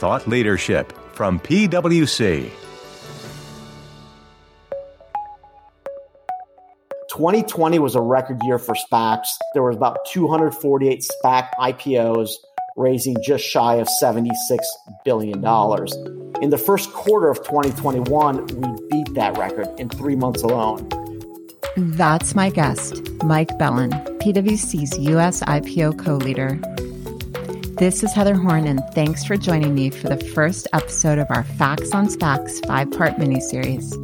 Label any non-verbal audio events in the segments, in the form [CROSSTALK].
thought leadership from PwC. 2020 was a record year for SPACs. There was about 248 SPAC IPOs raising just shy of $76 billion. In the first quarter of 2021, we beat that record in three months alone. That's my guest, Mike Bellin, PwC's US IPO co leader. This is Heather Horn, and thanks for joining me for the first episode of our Facts on SPACs five part miniseries.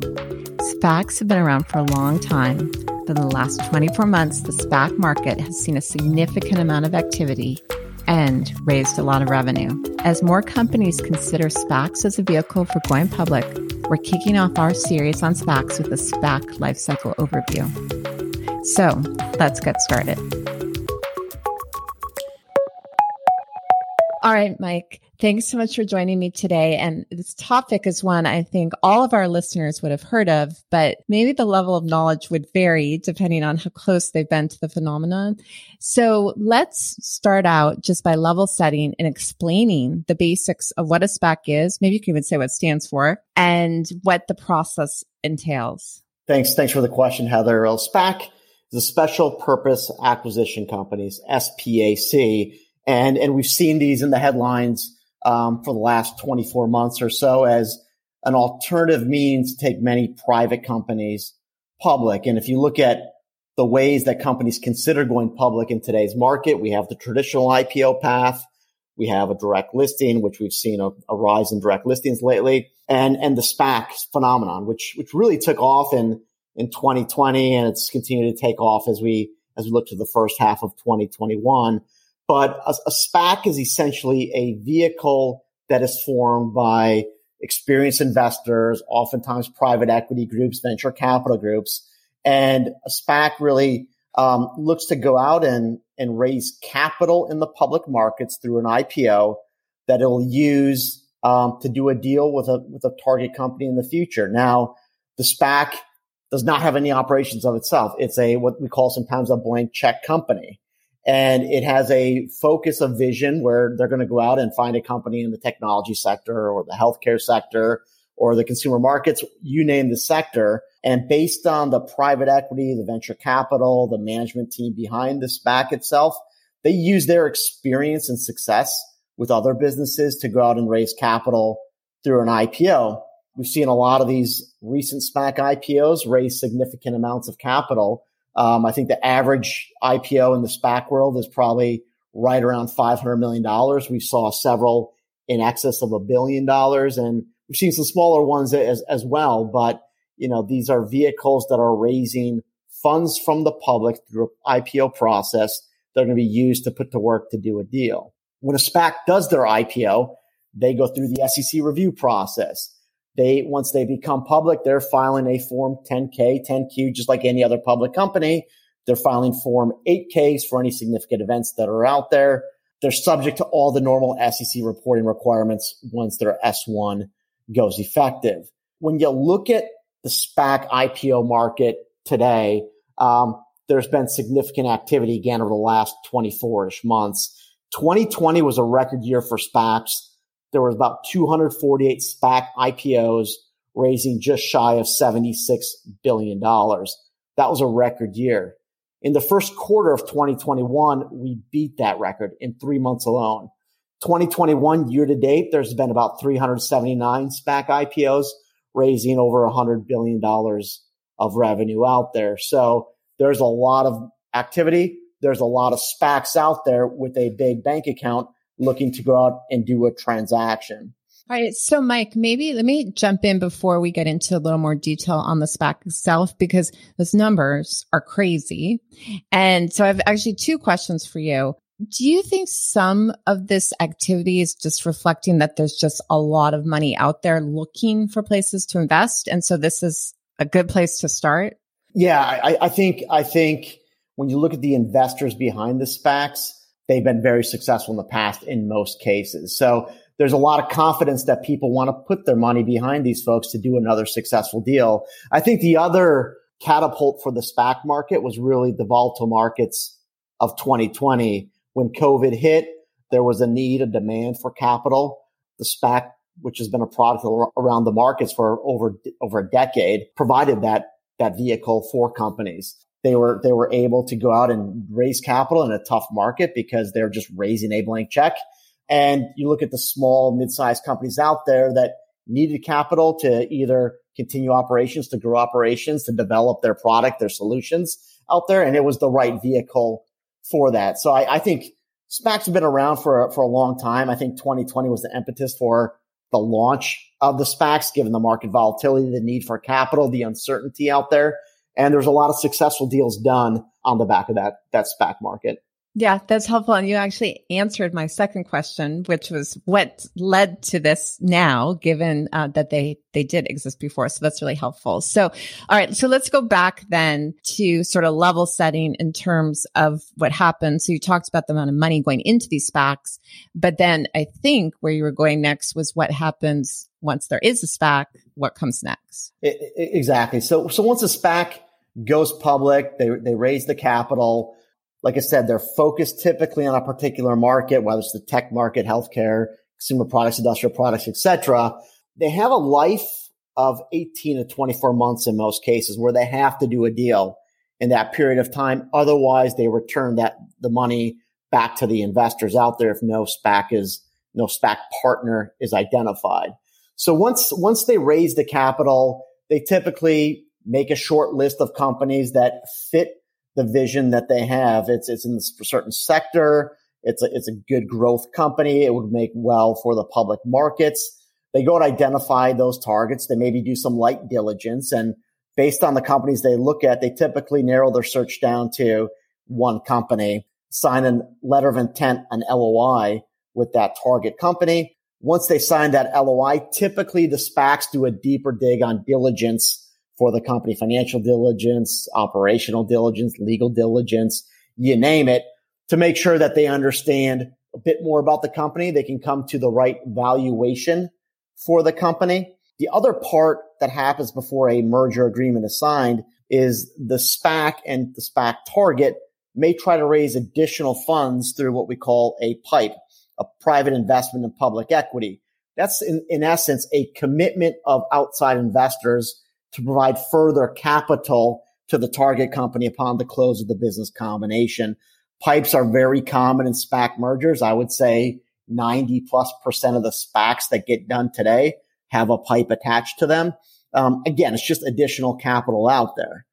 SPACs have been around for a long time, but in the last 24 months, the SPAC market has seen a significant amount of activity and raised a lot of revenue. As more companies consider SPACs as a vehicle for going public, we're kicking off our series on SPACs with a SPAC lifecycle overview. So let's get started. All right, Mike, thanks so much for joining me today. And this topic is one I think all of our listeners would have heard of, but maybe the level of knowledge would vary depending on how close they've been to the phenomenon. So let's start out just by level setting and explaining the basics of what a SPAC is. Maybe you can even say what it stands for and what the process entails. Thanks. Thanks for the question, Heather. Well, SPAC is a special purpose acquisition companies, SPAC and, and we've seen these in the headlines um, for the last 24 months or so as an alternative means to take many private companies public. And if you look at the ways that companies consider going public in today's market, we have the traditional IPO path. We have a direct listing, which we've seen a, a rise in direct listings lately and, and the SPAC phenomenon, which, which really took off in, in 2020 and it's continued to take off as we, as we look to the first half of 2021. But a, a SPAC is essentially a vehicle that is formed by experienced investors, oftentimes private equity groups, venture capital groups. And a SPAC really um, looks to go out and, and raise capital in the public markets through an IPO that it'll use um, to do a deal with a with a target company in the future. Now, the SPAC does not have any operations of itself. It's a what we call sometimes a blank check company and it has a focus of vision where they're going to go out and find a company in the technology sector or the healthcare sector or the consumer markets, you name the sector. And based on the private equity, the venture capital, the management team behind the SPAC itself, they use their experience and success with other businesses to go out and raise capital through an IPO. We've seen a lot of these recent SPAC IPOs raise significant amounts of capital um, I think the average IPO in the SPAC world is probably right around $500 million. We saw several in excess of a billion dollars and we've seen some smaller ones as, as well. But, you know, these are vehicles that are raising funds from the public through an IPO process that are going to be used to put to work to do a deal. When a SPAC does their IPO, they go through the SEC review process. They, once they become public, they're filing a form 10K, 10Q, just like any other public company. They're filing form 8Ks for any significant events that are out there. They're subject to all the normal SEC reporting requirements once their S1 goes effective. When you look at the SPAC IPO market today, um, there's been significant activity again over the last 24 ish months. 2020 was a record year for SPACs there was about 248 SPAC IPOs raising just shy of $76 billion. That was a record year. In the first quarter of 2021, we beat that record in three months alone. 2021 year to date, there's been about 379 SPAC IPOs raising over $100 billion of revenue out there. So there's a lot of activity. There's a lot of SPACs out there with a big bank account looking to go out and do a transaction. All right. So, Mike, maybe let me jump in before we get into a little more detail on the SPAC itself, because those numbers are crazy. And so I have actually two questions for you. Do you think some of this activity is just reflecting that there's just a lot of money out there looking for places to invest? And so this is a good place to start? Yeah, I, I think, I think when you look at the investors behind the SPACs, they've been very successful in the past in most cases. So there's a lot of confidence that people want to put their money behind these folks to do another successful deal. I think the other catapult for the SPAC market was really the volatile markets of 2020. When COVID hit, there was a need, a demand for capital. the SPAC, which has been a product around the markets for over, over a decade, provided that, that vehicle for companies. They were, they were able to go out and raise capital in a tough market because they're just raising a blank check. And you look at the small, mid-sized companies out there that needed capital to either continue operations, to grow operations, to develop their product, their solutions out there. And it was the right vehicle for that. So I, I think SPACs have been around for, for a long time. I think 2020 was the impetus for the launch of the SPACs, given the market volatility, the need for capital, the uncertainty out there. And there's a lot of successful deals done on the back of that, that SPAC market. Yeah, that's helpful. And you actually answered my second question, which was what led to this now, given uh, that they they did exist before. So that's really helpful. So, all right, so let's go back then to sort of level setting in terms of what happened. So you talked about the amount of money going into these SPACs, but then I think where you were going next was what happens once there is a SPAC. What comes next? It, exactly. So so once a SPAC goes public, they they raise the capital like I said, they're focused typically on a particular market, whether it's the tech market, healthcare, consumer products, industrial products, etc. They have a life of 18 to 24 months in most cases where they have to do a deal in that period of time. Otherwise, they return that the money back to the investors out there if no SPAC is no SPAC partner is identified. So once once they raise the capital, they typically make a short list of companies that fit the vision that they have. It's, it's in a certain sector. It's a, it's a good growth company. It would make well for the public markets. They go and identify those targets. They maybe do some light diligence and based on the companies they look at, they typically narrow their search down to one company, sign a letter of intent, an LOI with that target company. Once they sign that LOI, typically the SPACs do a deeper dig on diligence for the company, financial diligence, operational diligence, legal diligence, you name it, to make sure that they understand a bit more about the company. They can come to the right valuation for the company. The other part that happens before a merger agreement is signed is the SPAC and the SPAC target may try to raise additional funds through what we call a pipe, a private investment in public equity. That's in, in essence a commitment of outside investors to provide further capital to the target company upon the close of the business combination. Pipes are very common in SPAC mergers. I would say 90 plus percent of the SPACs that get done today have a pipe attached to them. Um, again, it's just additional capital out there.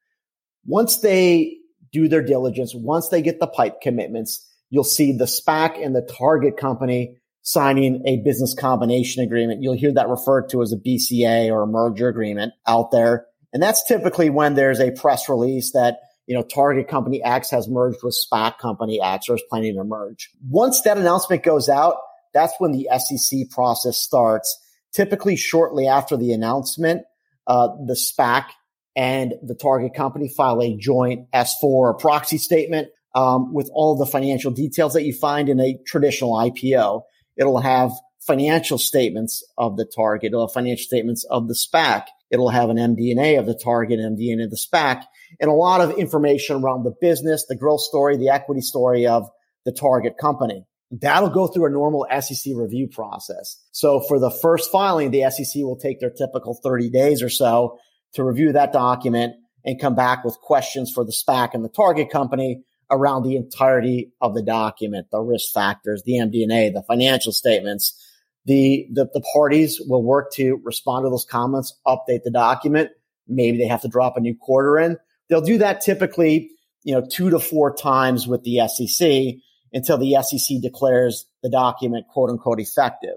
Once they do their diligence, once they get the pipe commitments, you'll see the SPAC and the target company signing a business combination agreement. You'll hear that referred to as a BCA or a merger agreement out there. And that's typically when there's a press release that, you know, target company X has merged with SPAC company X or is planning to merge. Once that announcement goes out, that's when the SEC process starts. Typically shortly after the announcement, uh, the SPAC and the target company file a joint S4 proxy statement um, with all the financial details that you find in a traditional IPO. It'll have financial statements of the target. It'll have financial statements of the SPAC. It'll have an MD&A of the target, MD&A of the SPAC, and a lot of information around the business, the growth story, the equity story of the target company. That'll go through a normal SEC review process. So for the first filing, the SEC will take their typical 30 days or so to review that document and come back with questions for the SPAC and the target company around the entirety of the document, the risk factors, the MD&A, the financial statements. The, the, the parties will work to respond to those comments, update the document. Maybe they have to drop a new quarter in. They'll do that typically, you know, two to four times with the SEC until the SEC declares the document quote unquote effective.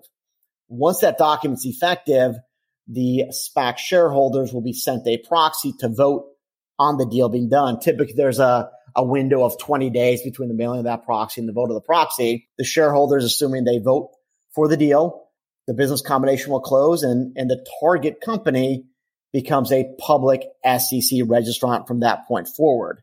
Once that document's effective, the SPAC shareholders will be sent a proxy to vote on the deal being done. Typically there's a, a window of 20 days between the mailing of that proxy and the vote of the proxy. The shareholders, assuming they vote for the deal, the business combination will close and, and the target company becomes a public SEC registrant from that point forward.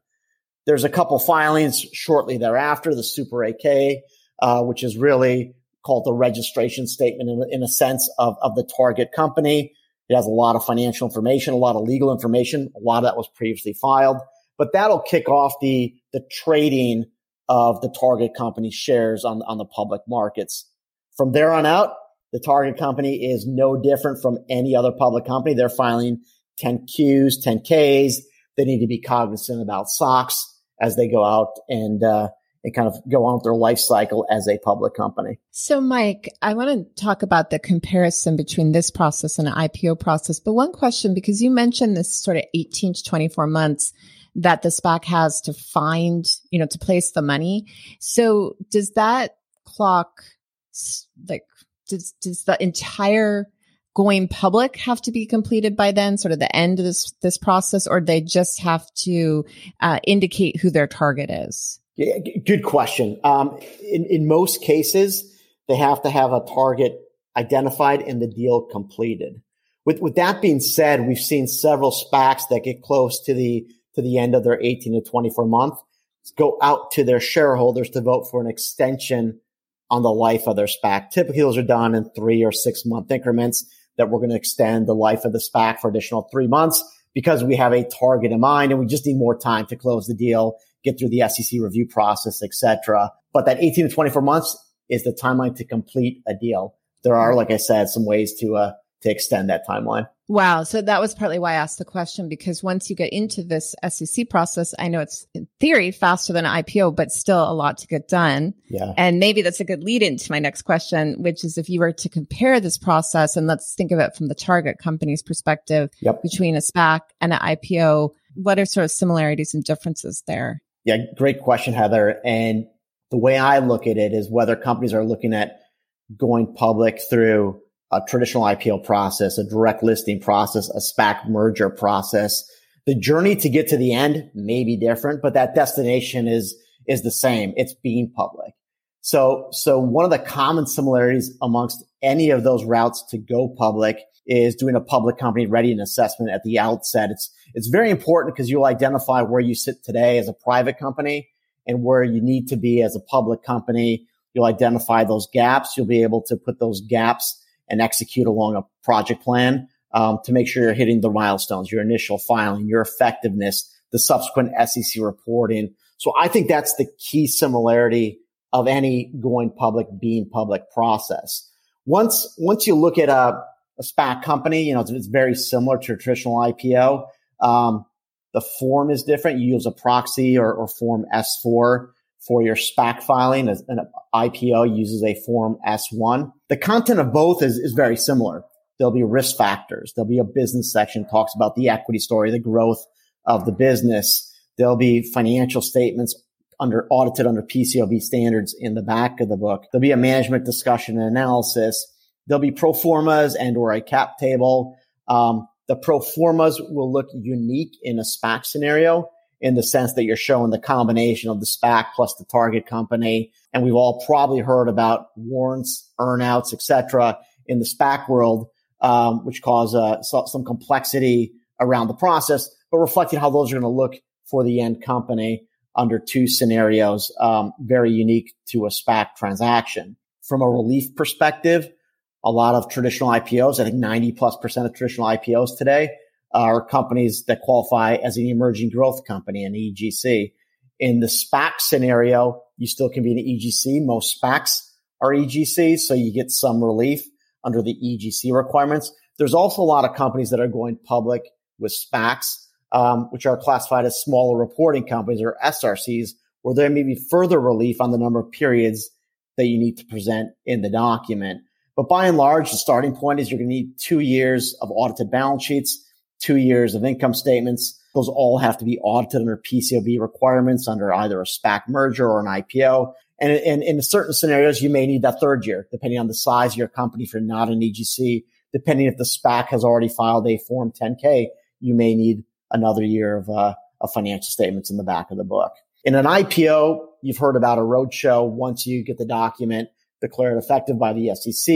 There's a couple filings shortly thereafter, the Super 8-K, uh, which is really called the registration statement in, in a sense of, of the target company. It has a lot of financial information, a lot of legal information. A lot of that was previously filed but that'll kick off the, the trading of the target company shares on, on the public markets. From there on out, The target company is no different from any other public company. They're filing 10Qs, 10Ks. They need to be cognizant about SOX as they go out and, uh, and kind of go on with their life cycle as a public company. So, Mike, I want to talk about the comparison between this process and an IPO process. But one question, because you mentioned this sort of 18 to 24 months that the SPAC has to find, you know, to place the money. So, does that clock, like, does, does the entire going public have to be completed by then, sort of the end of this this process, or they just have to uh, indicate who their target is? Yeah, good question. Um, in in most cases, they have to have a target identified and the deal completed. With with that being said, we've seen several SPACs that get close to the to the end of their 18 to 24 month go out to their shareholders to vote for an extension on the life of their SPAC. Typically, those are done in three or six month increments that we're going to extend the life of the SPAC for additional three months because we have a target in mind and we just need more time to close the deal, get through the SEC review process, etc. But that 18 to 24 months is the timeline to complete a deal. There are, like I said, some ways to uh, to extend that timeline. Wow. So that was partly why I asked the question because once you get into this SEC process, I know it's in theory faster than an IPO, but still a lot to get done. Yeah. And maybe that's a good lead into my next question, which is if you were to compare this process and let's think of it from the target company's perspective yep. between a SPAC and an IPO, what are sort of similarities and differences there? Yeah. Great question, Heather. And the way I look at it is whether companies are looking at going public through a traditional IPO process, a direct listing process, a SPAC merger process. The journey to get to the end may be different, but that destination is, is the same. It's being public. So, so one of the common similarities amongst any of those routes to go public is doing a public company readiness assessment at the outset. It's, it's very important because you'll identify where you sit today as a private company and where you need to be as a public company. You'll identify those gaps. You'll be able to put those gaps and execute along a project plan um, to make sure you're hitting the milestones, your initial filing, your effectiveness, the subsequent SEC reporting. So I think that's the key similarity of any going public, being public process. Once, once you look at a, a SPAC company, you know, it's, it's, very similar to a traditional IPO. Um, the form is different. You use a proxy or, or form S4 for your SPAC filing. An IPO uses a form S1. The content of both is, is very similar. There'll be risk factors. There'll be a business section talks about the equity story, the growth of the business. There'll be financial statements under audited under PCAOB standards in the back of the book. There'll be a management discussion and analysis. There'll be pro formas and or a cap table. Um, the pro formas will look unique in a SPAC scenario in the sense that you're showing the combination of the SPAC plus the target company. And we've all probably heard about warrants, earnouts, etc. in the SPAC world, um, which cause uh, some complexity around the process, but reflecting how those are going to look for the end company under two scenarios, um, very unique to a SPAC transaction. From a relief perspective, a lot of traditional IPOs, I think 90 plus percent of traditional IPOs today are companies that qualify as an emerging growth company, an EGC. In the SPAC scenario, you still can be an EGC. Most SPACs are EGCs, so you get some relief under the EGC requirements. There's also a lot of companies that are going public with SPACs, um, which are classified as smaller reporting companies or SRCs, where there may be further relief on the number of periods that you need to present in the document. But by and large, the starting point is you're going to need two years of audited balance sheets two years of income statements. Those all have to be audited under PCAOB requirements under either a SPAC merger or an IPO. And, and in certain scenarios, you may need that third year, depending on the size of your company. If you're not an EGC, depending if the SPAC has already filed a Form 10K, you may need another year of, uh, of financial statements in the back of the book. In an IPO, you've heard about a roadshow. Once you get the document declared effective by the SEC,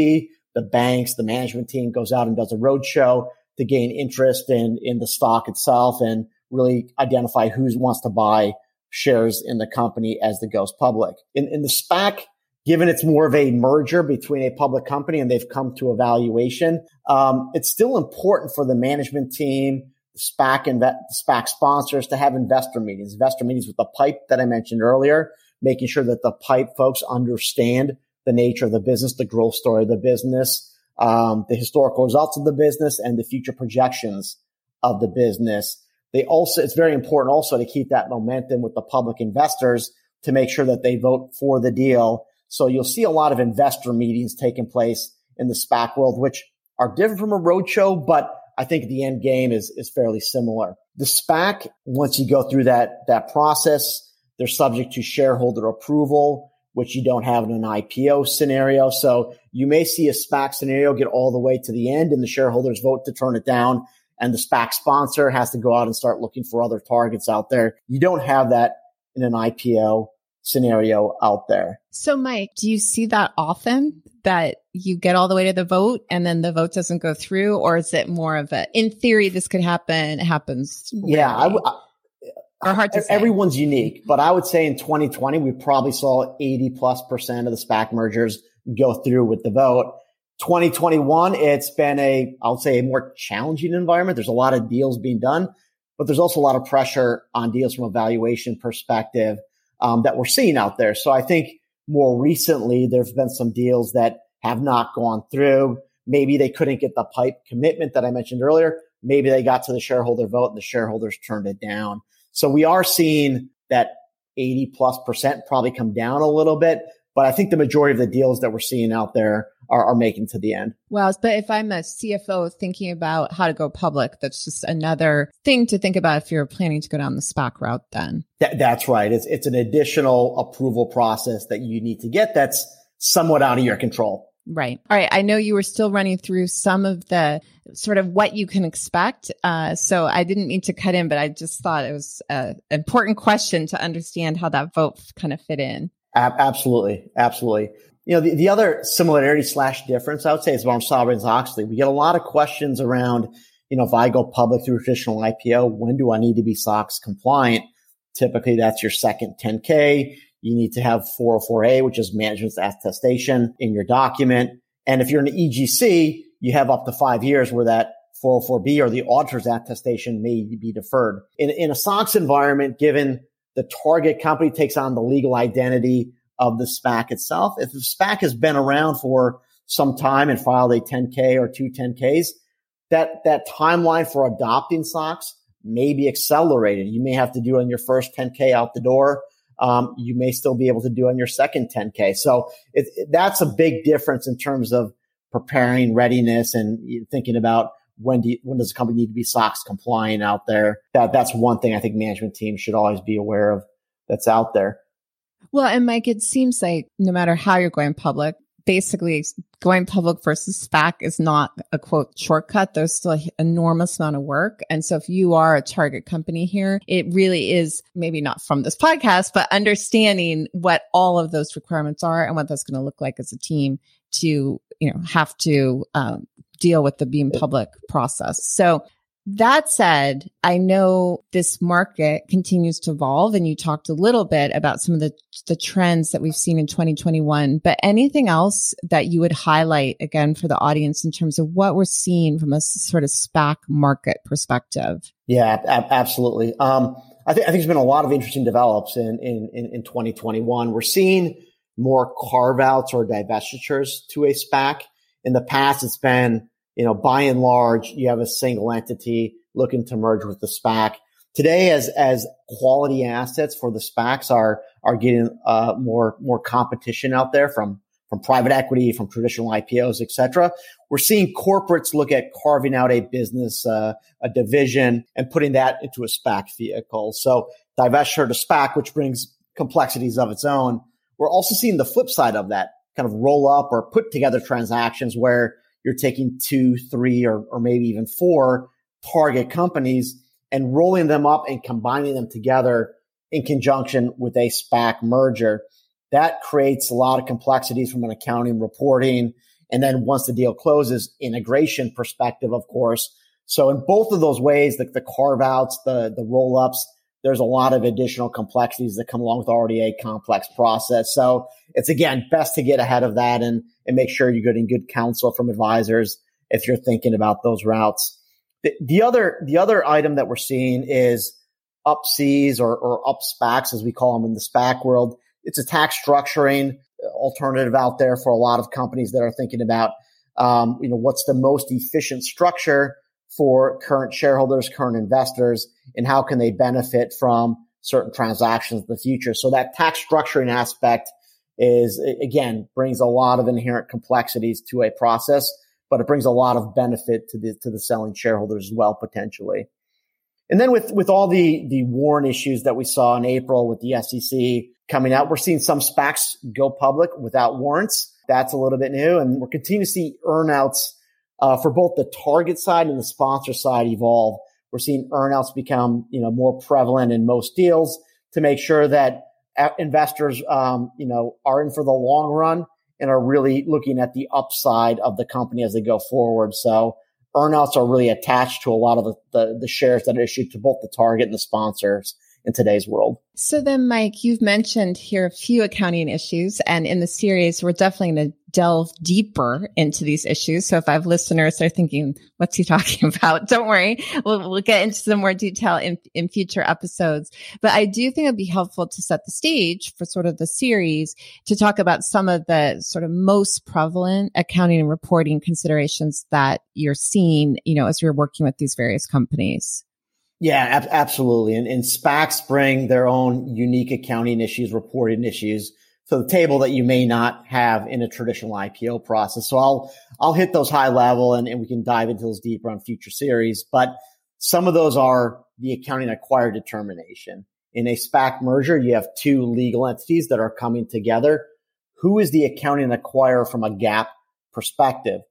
the banks, the management team goes out and does a roadshow to gain interest in, in the stock itself and really identify who wants to buy shares in the company as it goes public. In, in the SPAC, given it's more of a merger between a public company and they've come to a valuation, um, it's still important for the management team, the SPAC and the SPAC sponsors to have investor meetings, investor meetings with the pipe that I mentioned earlier, making sure that the pipe folks understand the nature of the business, the growth story of the business, um, the historical results of the business, and the future projections of the business. They also, it's very important also to keep that momentum with the public investors to make sure that they vote for the deal. So you'll see a lot of investor meetings taking place in the SPAC world, which are different from a roadshow, but I think the end game is, is fairly similar. The SPAC, once you go through that, that process, they're subject to shareholder approval, which you don't have in an IPO scenario. So you may see a SPAC scenario get all the way to the end and the shareholders vote to turn it down and the SPAC sponsor has to go out and start looking for other targets out there. You don't have that in an IPO scenario out there. So, Mike, do you see that often that you get all the way to the vote and then the vote doesn't go through? Or is it more of a, in theory, this could happen, it happens? Yeah, I, w- or hard to say. Everyone's unique, but I would say in 2020, we probably saw 80 plus percent of the SPAC mergers go through with the vote. 2021, it's been a, I would say a more challenging environment. There's a lot of deals being done, but there's also a lot of pressure on deals from a valuation perspective um, that we're seeing out there. So I think more recently, there's been some deals that have not gone through. Maybe they couldn't get the pipe commitment that I mentioned earlier. Maybe they got to the shareholder vote and the shareholders turned it down. So we are seeing that 80 plus percent probably come down a little bit, but I think the majority of the deals that we're seeing out there are, are making to the end. Well, but if I'm a CFO thinking about how to go public, that's just another thing to think about if you're planning to go down the SPAC route then. That, that's right. It's, it's an additional approval process that you need to get that's somewhat out of your control. Right. All right. I know you were still running through some of the sort of what you can expect. Uh, so I didn't mean to cut in, but I just thought it was an important question to understand how that vote kind of fit in. Absolutely. Absolutely. You know, the, the other similarity slash difference I would say is around Sarbanes Oxley. We get a lot of questions around, you know, if I go public through traditional IPO, when do I need to be SOX compliant? Typically that's your second 10K. You need to have 404A, which is management's attestation in your document. And if you're an EGC, you have up to five years where that 404B or the auditor's attestation may be deferred. In, in a SOX environment, given the target company takes on the legal identity of the SPAC itself. If the SPAC has been around for some time and filed a 10K or two 10Ks, that, that timeline for adopting SOX may be accelerated. You may have to do it on your first 10K out the door. Um, you may still be able to do on your second 10K. So it, that's a big difference in terms of preparing readiness and thinking about when do you, when does a company need to be SOX compliant out there? That that's one thing I think management teams should always be aware of that's out there. Well, and Mike, it seems like no matter how you're going public, basically going public versus SPAC is not a quote shortcut. There's still an enormous amount of work. And so if you are a target company here, it really is maybe not from this podcast, but understanding what all of those requirements are and what that's going to look like as a team to, you know, have to um, deal with the being public process. So that said, I know this market continues to evolve and you talked a little bit about some of the, the trends that we've seen in 2021, but anything else that you would highlight again for the audience in terms of what we're seeing from a sort of SPAC market perspective? Yeah, ab- absolutely. Um, I, th- I, think there's been a lot of interesting develops in, in, in, in 2021. We're seeing more carve outs or divestitures to a SPAC. In the past, it's been you know, by and large, you have a single entity looking to merge with the SPAC. Today, as as quality assets for the SPACs are are getting uh, more more competition out there from from private equity, from traditional IPOs, et cetera. We're seeing corporates look at carving out a business, uh, a division, and putting that into a SPAC vehicle. So divestiture to SPAC, which brings complexities of its own. We're also seeing the flip side of that kind of roll up or put together transactions where you're taking two, three, or, or maybe even four target companies and rolling them up and combining them together in conjunction with a SPAC merger. That creates a lot of complexities from an accounting reporting. And then once the deal closes, integration perspective, of course. So in both of those ways, the, the carve outs, the, the roll ups, there's a lot of additional complexities that come along with already a complex process. So it's again best to get ahead of that and and make sure you're getting good counsel from advisors if you're thinking about those routes. The, the other the other item that we're seeing is UP-Cs or, or up SPACs as we call them in the SPAC world. It's a tax structuring alternative out there for a lot of companies that are thinking about, um, you know, what's the most efficient structure for current shareholders, current investors, and how can they benefit from certain transactions in the future. So that tax structuring aspect is again brings a lot of inherent complexities to a process, but it brings a lot of benefit to the to the selling shareholders as well potentially. And then with with all the the warrant issues that we saw in April with the SEC coming out, we're seeing some SPACs go public without warrants. That's a little bit new, and we're continuing to see earnouts uh, for both the target side and the sponsor side evolve. We're seeing earnouts become you know more prevalent in most deals to make sure that investors, um, you know, are in for the long run and are really looking at the upside of the company as they go forward. So earnouts are really attached to a lot of the, the, the shares that are issued to both the target and the sponsors in today's world. So then, Mike, you've mentioned here a few accounting issues, and in the series, we're definitely going to delve deeper into these issues. So if I have listeners that are thinking, what's he [LAUGHS] talking about? Don't worry. We'll, we'll get into some more detail in, in future episodes. But I do think it'd be helpful to set the stage for sort of the series to talk about some of the sort of most prevalent accounting and reporting considerations that you're seeing, you know, as you're working with these various companies. Yeah, ab- absolutely. And, and SPACs bring their own unique accounting issues, reporting issues to the table that you may not have in a traditional IPO process. So I'll, I'll hit those high level and, and we can dive into those deeper on future series. But some of those are the accounting acquired determination. In a SPAC merger, you have two legal entities that are coming together. Who is the accounting acquirer from a GAAP perspective?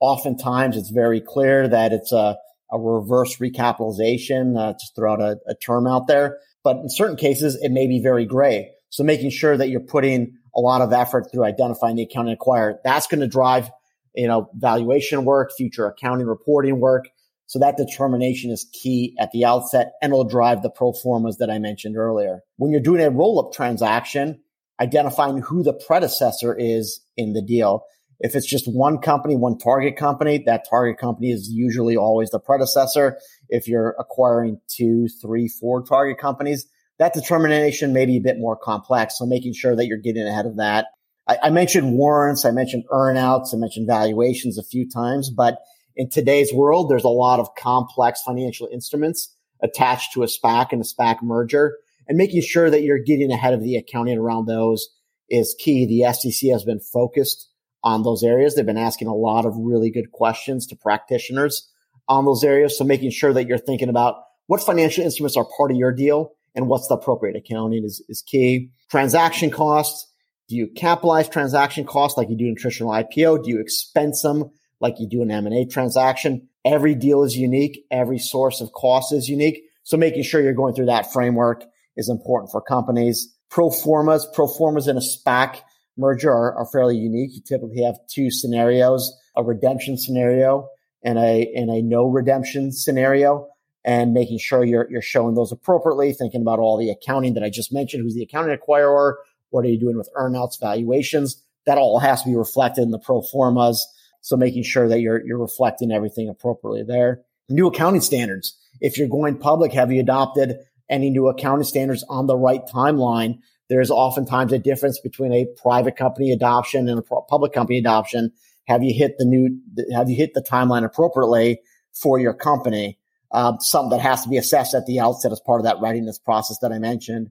Oftentimes it's very clear that it's a a reverse recapitalization, uh, just throw out a, a term out there. But in certain cases, it may be very gray. So making sure that you're putting a lot of effort through identifying the accounting acquirer, that's going to drive, you know, valuation work, future accounting reporting work. So that determination is key at the outset and it'll drive the pro formas that I mentioned earlier. When you're doing a roll up transaction, identifying who the predecessor is in the deal if it's just one company, one target company, that target company is usually always the predecessor. If you're acquiring two, three, four target companies, that determination may be a bit more complex. So making sure that you're getting ahead of that. I, I mentioned warrants. I mentioned earnouts. I mentioned valuations a few times, but in today's world, there's a lot of complex financial instruments attached to a SPAC and a SPAC merger and making sure that you're getting ahead of the accounting around those is key. The SEC has been focused on those areas. They've been asking a lot of really good questions to practitioners on those areas. So making sure that you're thinking about what financial instruments are part of your deal and what's the appropriate accounting is, is key. Transaction costs. Do you capitalize transaction costs like you do in traditional IPO? Do you expense them like you do an M&A transaction? Every deal is unique. Every source of cost is unique. So making sure you're going through that framework is important for companies. Pro formas, pro formas in a SPAC merger are, are fairly unique. You typically have two scenarios, a redemption scenario and a, and a no redemption scenario and making sure you're, you're showing those appropriately, thinking about all the accounting that I just mentioned. Who's the accounting acquirer? What are you doing with earnouts, valuations? That all has to be reflected in the pro formas. So making sure that you're, you're reflecting everything appropriately there. New accounting standards. If you're going public, have you adopted any new accounting standards on the right timeline there's oftentimes a difference between a private company adoption and a public company adoption. Have you hit the new, have you hit the timeline appropriately for your company? Um, something that has to be assessed at the outset as part of that readiness process that I mentioned.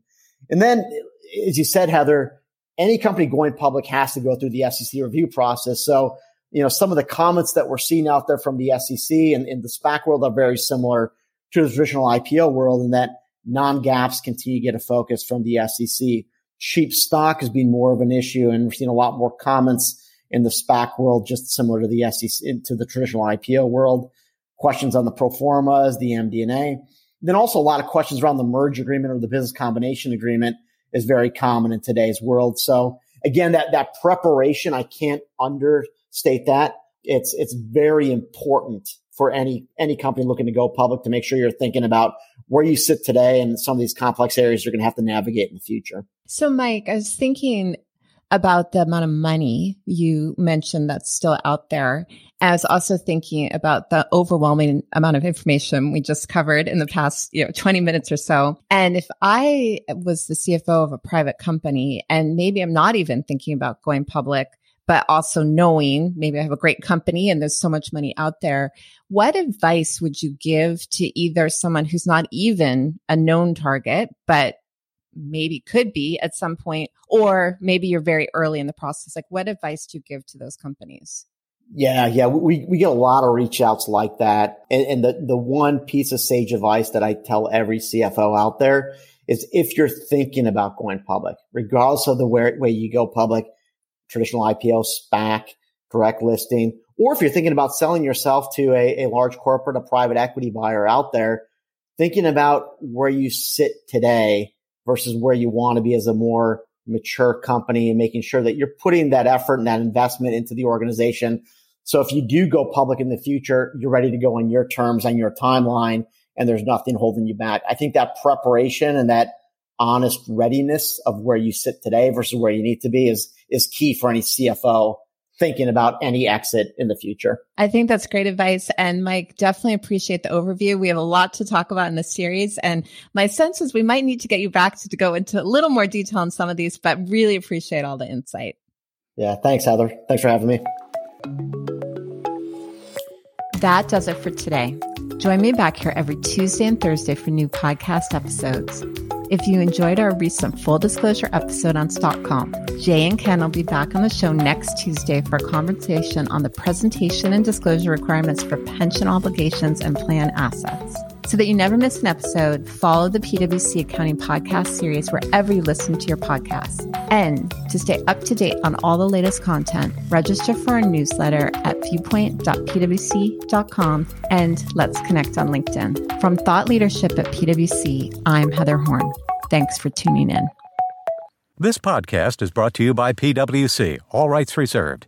And then, as you said, Heather, any company going public has to go through the SEC review process. So, you know, some of the comments that we're seeing out there from the SEC and in the SPAC world are very similar to the traditional IPO world in that non-GAAPs continue to get a focus from the SEC. Cheap stock has been more of an issue, and we're seeing a lot more comments in the SPAC world, just similar to the SEC, to the traditional IPO world. Questions on the pro formas, the MD&A. Then also a lot of questions around the merge agreement or the business combination agreement is very common in today's world. So again, that, that preparation, I can't understate that. It's, it's very important for any any company looking to go public to make sure you're thinking about where you sit today and some of these complex areas you're going to have to navigate in the future. So, Mike, I was thinking about the amount of money you mentioned that's still out there. I was also thinking about the overwhelming amount of information we just covered in the past, you know, 20 minutes or so. And if I was the CFO of a private company and maybe I'm not even thinking about going public, but also knowing maybe I have a great company and there's so much money out there. What advice would you give to either someone who's not even a known target, but maybe could be at some point, or maybe you're very early in the process? Like, what advice do you give to those companies? Yeah, yeah, we, we get a lot of reach outs like that. And, and the, the one piece of sage advice that I tell every CFO out there is if you're thinking about going public, regardless of the way, way you go public, traditional IPO, SPAC, direct listing, or if you're thinking about selling yourself to a, a large corporate, a private equity buyer out there, thinking about where you sit today versus where you want to be as a more mature company and making sure that you're putting that effort and that investment into the organization. So if you do go public in the future, you're ready to go on your terms and your timeline and there's nothing holding you back. I think that preparation and that honest readiness of where you sit today versus where you need to be is, is key for any CFO thinking about any exit in the future. I think that's great advice. And Mike, definitely appreciate the overview. We have a lot to talk about in this series. And my sense is we might need to get you back to, to go into a little more detail on some of these, but really appreciate all the insight. Yeah. Thanks, Heather. Thanks for having me. That does it for today. Join me back here every Tuesday and Thursday for new podcast episodes. If you enjoyed our recent full disclosure episode on StockComp, Jay and Ken will be back on the show next Tuesday for a conversation on the presentation and disclosure requirements for pension obligations and plan assets. So that you never miss an episode, follow the PwC Accounting Podcast series wherever you listen to your podcasts. And to stay up to date on all the latest content, register for our newsletter at viewpoint.pwc.com and let's connect on LinkedIn. From Thought Leadership at PwC, I'm Heather Horn. Thanks for tuning in. This podcast is brought to you by PwC, all rights reserved.